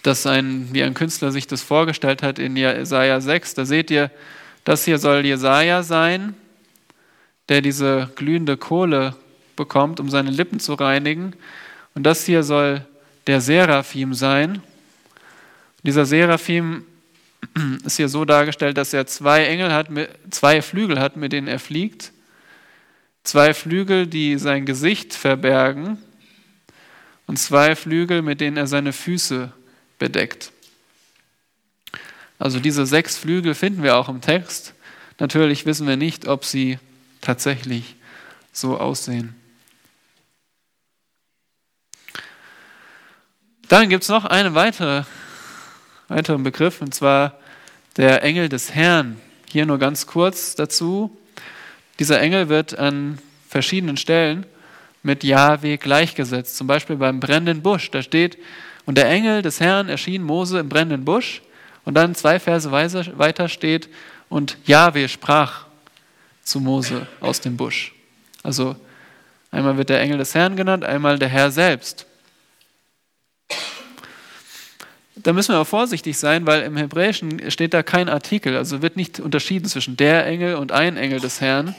Das ein, wie ein Künstler sich das vorgestellt hat in Jesaja 6. Da seht ihr, das hier soll Jesaja sein, der diese glühende Kohle bekommt, um seine Lippen zu reinigen. Und das hier soll der Seraphim sein. Dieser Seraphim ist hier so dargestellt, dass er zwei Engel hat, zwei Flügel hat, mit denen er fliegt. Zwei Flügel, die sein Gesicht verbergen. Und zwei Flügel, mit denen er seine Füße bedeckt. Also diese sechs Flügel finden wir auch im Text. Natürlich wissen wir nicht, ob sie tatsächlich so aussehen. Dann gibt es noch eine weitere weiteren Begriff, und zwar der Engel des Herrn. Hier nur ganz kurz dazu. Dieser Engel wird an verschiedenen Stellen mit Yahweh gleichgesetzt. Zum Beispiel beim brennenden Busch. Da steht, und der Engel des Herrn erschien Mose im brennenden Busch. Und dann zwei Verse weiter steht, und Yahweh sprach zu Mose aus dem Busch. Also einmal wird der Engel des Herrn genannt, einmal der Herr selbst da müssen wir auch vorsichtig sein, weil im Hebräischen steht da kein Artikel, also wird nicht unterschieden zwischen der Engel und ein Engel des Herrn.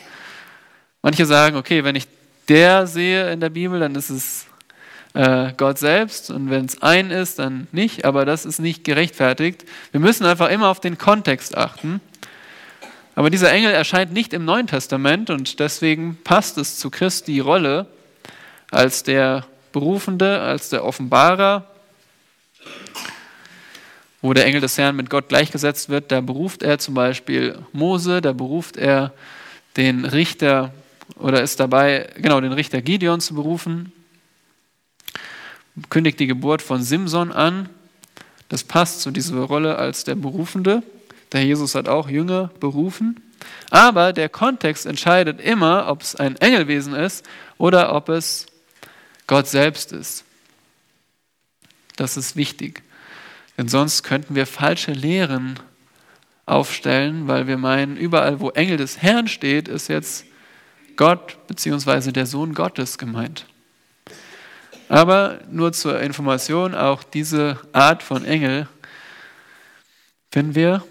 Manche sagen, okay, wenn ich der sehe in der Bibel, dann ist es äh, Gott selbst und wenn es ein ist, dann nicht, aber das ist nicht gerechtfertigt. Wir müssen einfach immer auf den Kontext achten. Aber dieser Engel erscheint nicht im Neuen Testament und deswegen passt es zu Christi Rolle als der Berufende, als der Offenbarer, wo der Engel des Herrn mit Gott gleichgesetzt wird, da beruft er zum Beispiel Mose, da beruft er den Richter oder ist dabei, genau, den Richter Gideon zu berufen, kündigt die Geburt von Simson an. Das passt zu dieser Rolle als der Berufende. Der Jesus hat auch Jünger berufen. Aber der Kontext entscheidet immer, ob es ein Engelwesen ist oder ob es Gott selbst ist. Das ist wichtig. Denn sonst könnten wir falsche Lehren aufstellen, weil wir meinen, überall wo Engel des Herrn steht, ist jetzt Gott bzw. der Sohn Gottes gemeint. Aber nur zur Information, auch diese Art von Engel finden wir.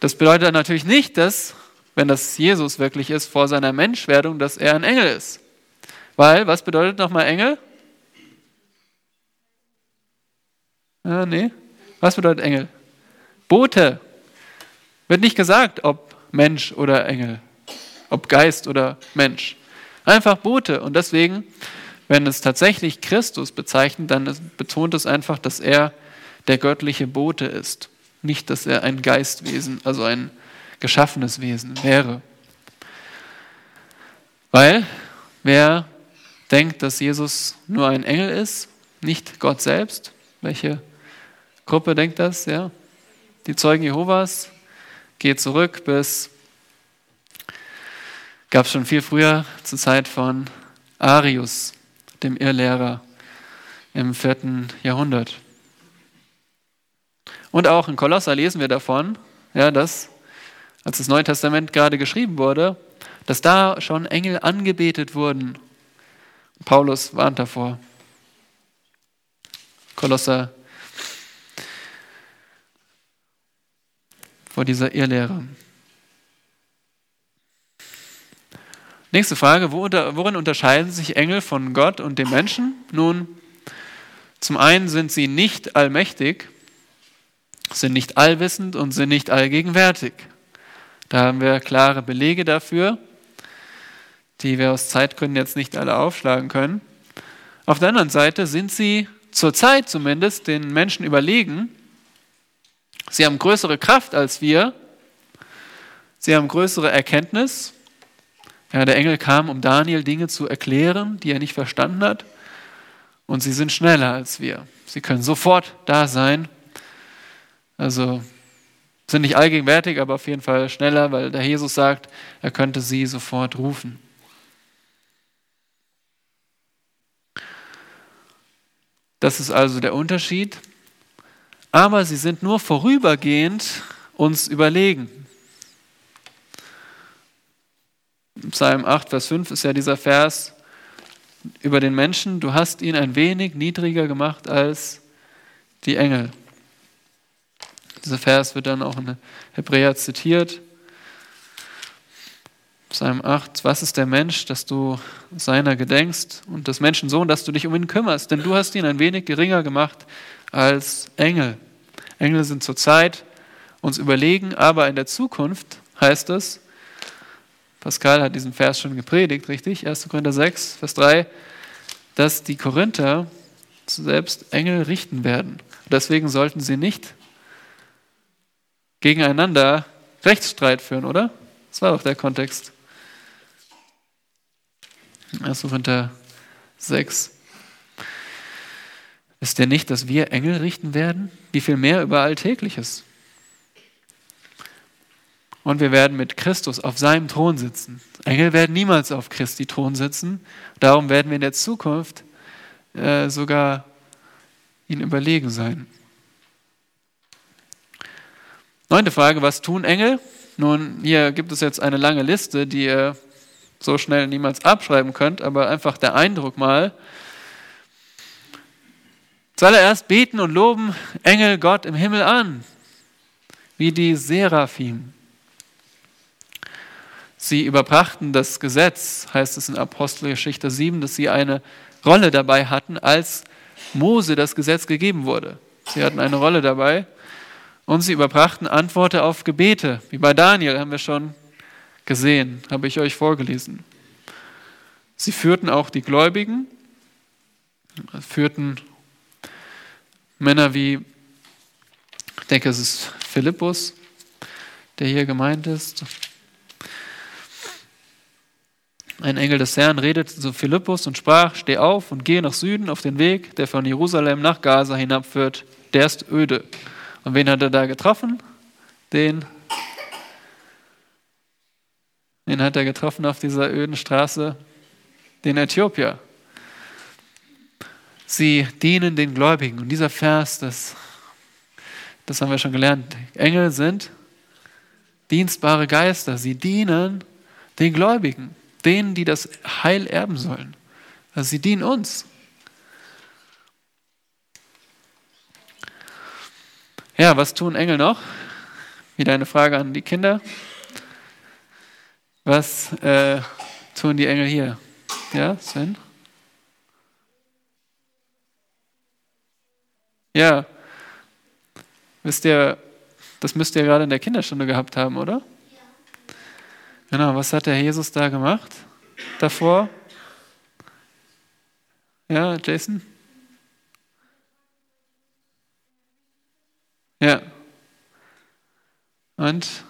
Das bedeutet natürlich nicht, dass wenn das Jesus wirklich ist, vor seiner Menschwerdung, dass er ein Engel ist. Weil, was bedeutet nochmal Engel? Ah, nee. Was bedeutet Engel? Bote. Wird nicht gesagt, ob Mensch oder Engel, ob Geist oder Mensch. Einfach Bote. Und deswegen, wenn es tatsächlich Christus bezeichnet, dann betont es einfach, dass er der göttliche Bote ist. Nicht, dass er ein Geistwesen, also ein geschaffenes Wesen wäre. Weil wer denkt, dass Jesus nur ein Engel ist, nicht Gott selbst, welche Gruppe denkt das? Ja? Die Zeugen Jehovas geht zurück bis, gab es schon viel früher, zur Zeit von Arius, dem Irrlehrer im vierten Jahrhundert. Und auch in Kolosser lesen wir davon, ja, dass, als das Neue Testament gerade geschrieben wurde, dass da schon Engel angebetet wurden. Paulus warnt davor. Kolosser vor dieser Irrlehre. Nächste Frage, worin unterscheiden sich Engel von Gott und dem Menschen? Nun, zum einen sind sie nicht allmächtig, sind nicht allwissend und sind nicht allgegenwärtig. Da haben wir klare Belege dafür, die wir aus Zeitgründen jetzt nicht alle aufschlagen können. Auf der anderen Seite sind sie zurzeit zumindest den Menschen überlegen Sie haben größere Kraft als wir. Sie haben größere Erkenntnis. Ja, der Engel kam, um Daniel Dinge zu erklären, die er nicht verstanden hat. Und sie sind schneller als wir. Sie können sofort da sein. Also sind nicht allgegenwärtig, aber auf jeden Fall schneller, weil der Jesus sagt, er könnte sie sofort rufen. Das ist also der Unterschied aber sie sind nur vorübergehend uns überlegen. Psalm 8, Vers 5 ist ja dieser Vers über den Menschen, du hast ihn ein wenig niedriger gemacht als die Engel. Dieser Vers wird dann auch in Hebräer zitiert. Psalm 8, was ist der Mensch, dass du seiner gedenkst und des Menschen Sohn, dass du dich um ihn kümmerst, denn du hast ihn ein wenig geringer gemacht als Engel. Engel sind zur Zeit uns überlegen, aber in der Zukunft heißt es, Pascal hat diesen Vers schon gepredigt, richtig? 1. Korinther 6, Vers 3, dass die Korinther selbst Engel richten werden. Deswegen sollten sie nicht gegeneinander Rechtsstreit führen, oder? Das war doch der Kontext. 1. Korinther 6. Wisst ihr nicht, dass wir Engel richten werden? Wie viel mehr über Alltägliches? Und wir werden mit Christus auf seinem Thron sitzen. Engel werden niemals auf Christi Thron sitzen. Darum werden wir in der Zukunft äh, sogar ihn überlegen sein. Neunte Frage, was tun Engel? Nun, hier gibt es jetzt eine lange Liste, die ihr so schnell niemals abschreiben könnt, aber einfach der Eindruck mal, Zuallererst beten und loben Engel Gott im Himmel an, wie die Seraphim. Sie überbrachten das Gesetz, heißt es in Apostelgeschichte 7, dass sie eine Rolle dabei hatten, als Mose das Gesetz gegeben wurde. Sie hatten eine Rolle dabei und sie überbrachten Antworten auf Gebete, wie bei Daniel haben wir schon gesehen, habe ich euch vorgelesen. Sie führten auch die Gläubigen, führten Männer wie, ich denke, es ist Philippus, der hier gemeint ist. Ein Engel des Herrn redete zu Philippus und sprach, steh auf und gehe nach Süden auf den Weg, der von Jerusalem nach Gaza hinabführt. Der ist öde. Und wen hat er da getroffen? Den, den hat er getroffen auf dieser öden Straße? Den Äthiopier. Sie dienen den Gläubigen. Und dieser Vers, das, das haben wir schon gelernt. Engel sind dienstbare Geister. Sie dienen den Gläubigen, denen, die das Heil erben sollen. Also sie dienen uns. Ja, was tun Engel noch? Wieder eine Frage an die Kinder. Was äh, tun die Engel hier? Ja, Sven? Ja. Wisst ihr, das müsst ihr gerade in der Kinderstunde gehabt haben, oder? Ja. Genau, was hat der Jesus da gemacht davor? Ja, Jason? Ja. Und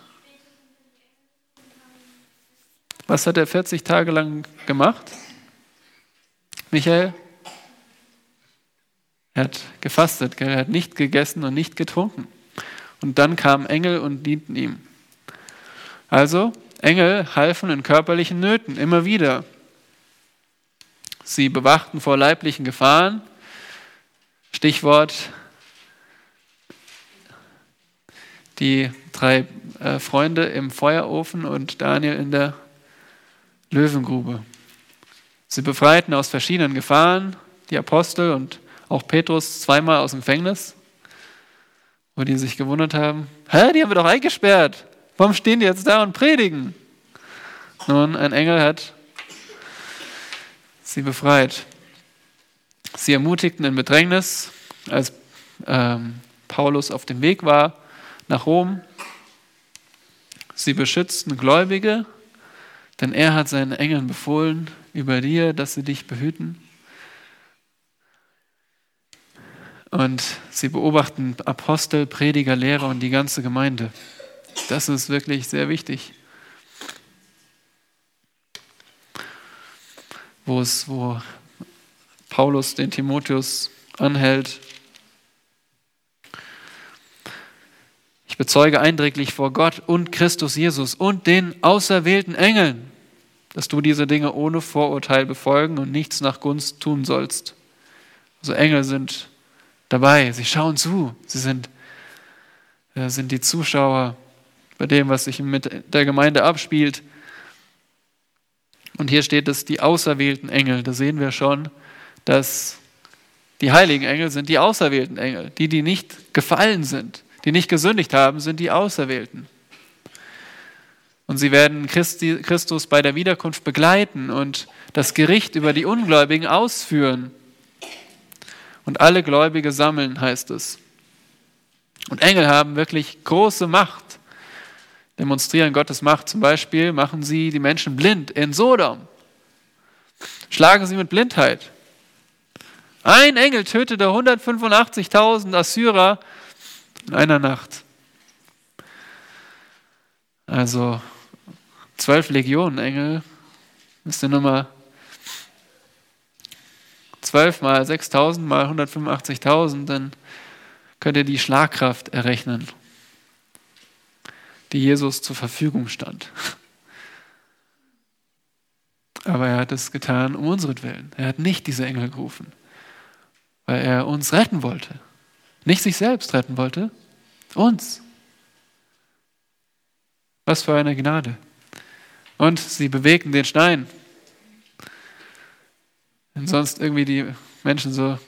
was hat er 40 Tage lang gemacht? Michael? Er hat gefastet, er hat nicht gegessen und nicht getrunken. Und dann kamen Engel und dienten ihm. Also, Engel halfen in körperlichen Nöten immer wieder. Sie bewachten vor leiblichen Gefahren. Stichwort die drei äh, Freunde im Feuerofen und Daniel in der Löwengrube. Sie befreiten aus verschiedenen Gefahren die Apostel und auch Petrus zweimal aus dem Gefängnis, wo die sich gewundert haben, hä, die haben wir doch eingesperrt. Warum stehen die jetzt da und predigen? Nun, ein Engel hat sie befreit. Sie ermutigten in Bedrängnis, als ähm, Paulus auf dem Weg war nach Rom. Sie beschützten Gläubige, denn er hat seinen Engeln befohlen über dir, dass sie dich behüten. Und sie beobachten Apostel, Prediger, Lehrer und die ganze Gemeinde. Das ist wirklich sehr wichtig. Wo, es, wo Paulus den Timotheus anhält, Bezeuge eindringlich vor Gott und Christus Jesus und den auserwählten Engeln, dass du diese Dinge ohne Vorurteil befolgen und nichts nach Gunst tun sollst. Also Engel sind dabei, sie schauen zu, sie sind, äh, sind die Zuschauer bei dem, was sich mit der Gemeinde abspielt. Und hier steht es, die auserwählten Engel. Da sehen wir schon, dass die heiligen Engel sind die auserwählten Engel, die, die nicht gefallen sind. Die nicht gesündigt haben, sind die Auserwählten. Und sie werden Christi, Christus bei der Wiederkunft begleiten und das Gericht über die Ungläubigen ausführen. Und alle Gläubige sammeln, heißt es. Und Engel haben wirklich große Macht, demonstrieren Gottes Macht. Zum Beispiel machen sie die Menschen blind in Sodom, schlagen sie mit Blindheit. Ein Engel tötete 185.000 Assyrer in einer Nacht. Also zwölf Legionen Engel ist die Nummer 12 mal 6000 mal 185.000, dann könnt ihr die Schlagkraft errechnen, die Jesus zur Verfügung stand. Aber er hat es getan um unseren Willen. Er hat nicht diese Engel gerufen, weil er uns retten wollte. Nicht sich selbst retten wollte, uns. Was für eine Gnade. Und sie bewegten den Stein. Wenn sonst irgendwie die Menschen so,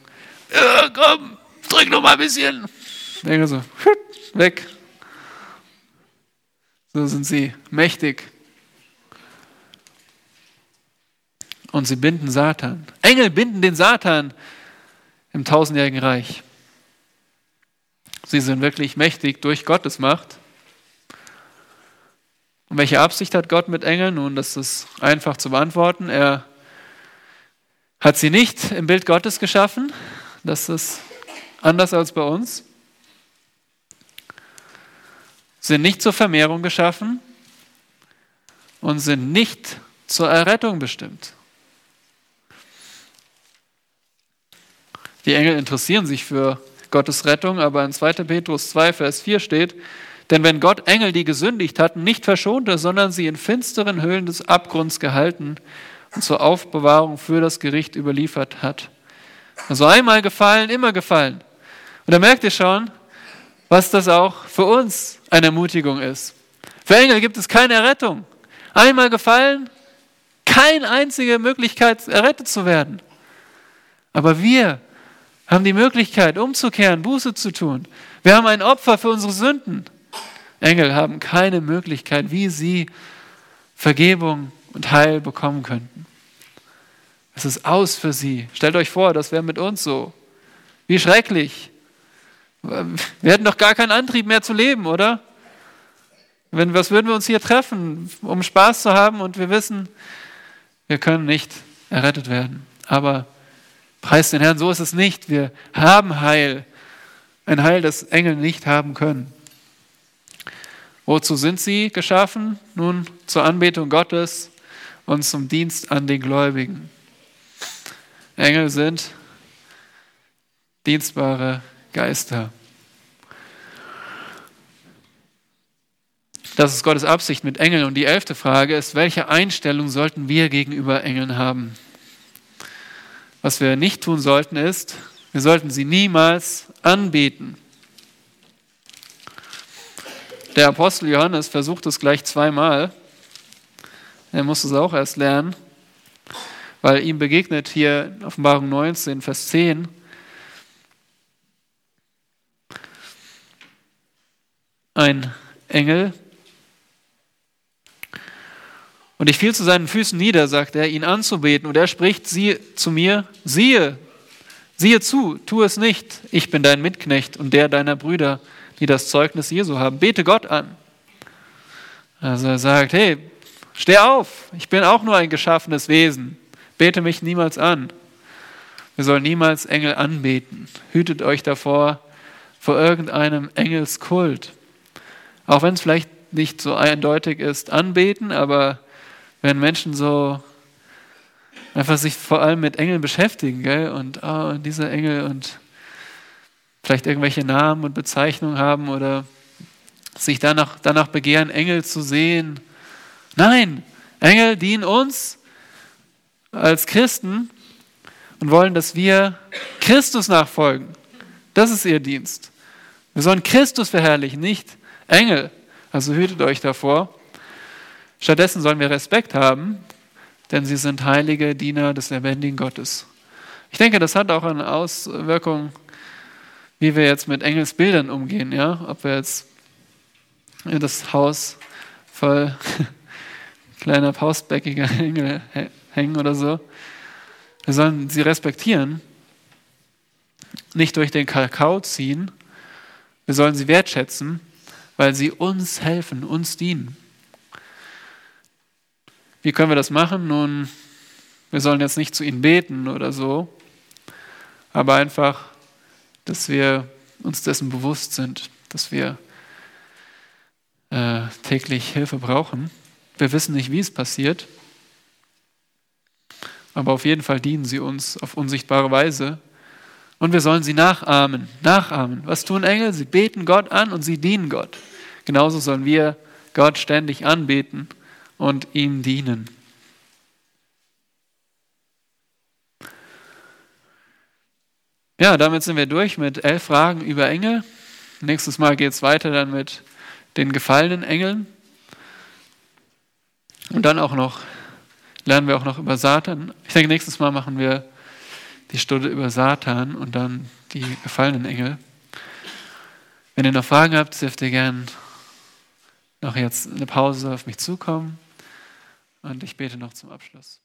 ja, komm, drück noch mal ein bisschen. Denken so, weg. So sind sie mächtig. Und sie binden Satan. Engel binden den Satan im tausendjährigen Reich. Sie sind wirklich mächtig durch Gottes Macht. Und welche Absicht hat Gott mit Engeln? Nun, das ist einfach zu beantworten. Er hat sie nicht im Bild Gottes geschaffen. Das ist anders als bei uns. Sind nicht zur Vermehrung geschaffen und sind nicht zur Errettung bestimmt. Die Engel interessieren sich für Gottes Rettung, aber in 2. Petrus 2, Vers 4 steht, denn wenn Gott Engel, die gesündigt hatten, nicht verschonte, sondern sie in finsteren Höhlen des Abgrunds gehalten und zur Aufbewahrung für das Gericht überliefert hat. Also einmal gefallen, immer gefallen. Und da merkt ihr schon, was das auch für uns eine Ermutigung ist. Für Engel gibt es keine Errettung. Einmal gefallen, keine einzige Möglichkeit, errettet zu werden. Aber wir haben die Möglichkeit, umzukehren, Buße zu tun. Wir haben ein Opfer für unsere Sünden. Engel haben keine Möglichkeit, wie sie Vergebung und Heil bekommen könnten. Es ist aus für sie. Stellt euch vor, das wäre mit uns so. Wie schrecklich. Wir hätten doch gar keinen Antrieb mehr zu leben, oder? Wenn, was würden wir uns hier treffen, um Spaß zu haben und wir wissen, wir können nicht errettet werden. Aber preis den Herrn, so ist es nicht. Wir haben Heil. Ein Heil, das Engel nicht haben können. Wozu sind sie geschaffen? Nun zur Anbetung Gottes und zum Dienst an den Gläubigen. Engel sind dienstbare Geister. Das ist Gottes Absicht mit Engeln. Und die elfte Frage ist, welche Einstellung sollten wir gegenüber Engeln haben? Was wir nicht tun sollten, ist, wir sollten sie niemals anbeten. Der Apostel Johannes versucht es gleich zweimal. Er muss es auch erst lernen, weil ihm begegnet hier Offenbarung 19, Vers 10. Ein Engel. Und ich fiel zu seinen Füßen nieder, sagt er, ihn anzubeten. Und er spricht sie, zu mir, siehe, siehe zu, tu es nicht. Ich bin dein Mitknecht und der deiner Brüder die das Zeugnis Jesu haben. Bete Gott an. Also er sagt, hey, steh auf, ich bin auch nur ein geschaffenes Wesen. Bete mich niemals an. Wir sollen niemals Engel anbeten. Hütet euch davor vor irgendeinem Engelskult. Auch wenn es vielleicht nicht so eindeutig ist, anbeten, aber wenn Menschen so einfach sich vor allem mit Engeln beschäftigen, gell? und oh, dieser Engel und vielleicht irgendwelche Namen und Bezeichnungen haben oder sich danach, danach begehren, Engel zu sehen. Nein, Engel dienen uns als Christen und wollen, dass wir Christus nachfolgen. Das ist ihr Dienst. Wir sollen Christus verherrlichen, nicht Engel. Also hütet euch davor. Stattdessen sollen wir Respekt haben, denn sie sind heilige Diener des lebendigen Gottes. Ich denke, das hat auch eine Auswirkung wie wir jetzt mit Engelsbildern umgehen, ja, ob wir jetzt das Haus voll kleiner pausbäckiger Engel hängen oder so. Wir sollen sie respektieren, nicht durch den Kakao ziehen. Wir sollen sie wertschätzen, weil sie uns helfen, uns dienen. Wie können wir das machen? Nun, wir sollen jetzt nicht zu ihnen beten oder so, aber einfach dass wir uns dessen bewusst sind, dass wir äh, täglich Hilfe brauchen. Wir wissen nicht, wie es passiert, aber auf jeden Fall dienen sie uns auf unsichtbare Weise. Und wir sollen sie nachahmen, nachahmen. Was tun Engel? Sie beten Gott an und sie dienen Gott. Genauso sollen wir Gott ständig anbeten und ihm dienen. Ja, damit sind wir durch mit elf Fragen über Engel. Nächstes Mal geht es weiter dann mit den gefallenen Engeln. Und dann auch noch, lernen wir auch noch über Satan. Ich denke, nächstes Mal machen wir die Stunde über Satan und dann die gefallenen Engel. Wenn ihr noch Fragen habt, dürft ihr gerne noch jetzt eine Pause auf mich zukommen. Und ich bete noch zum Abschluss.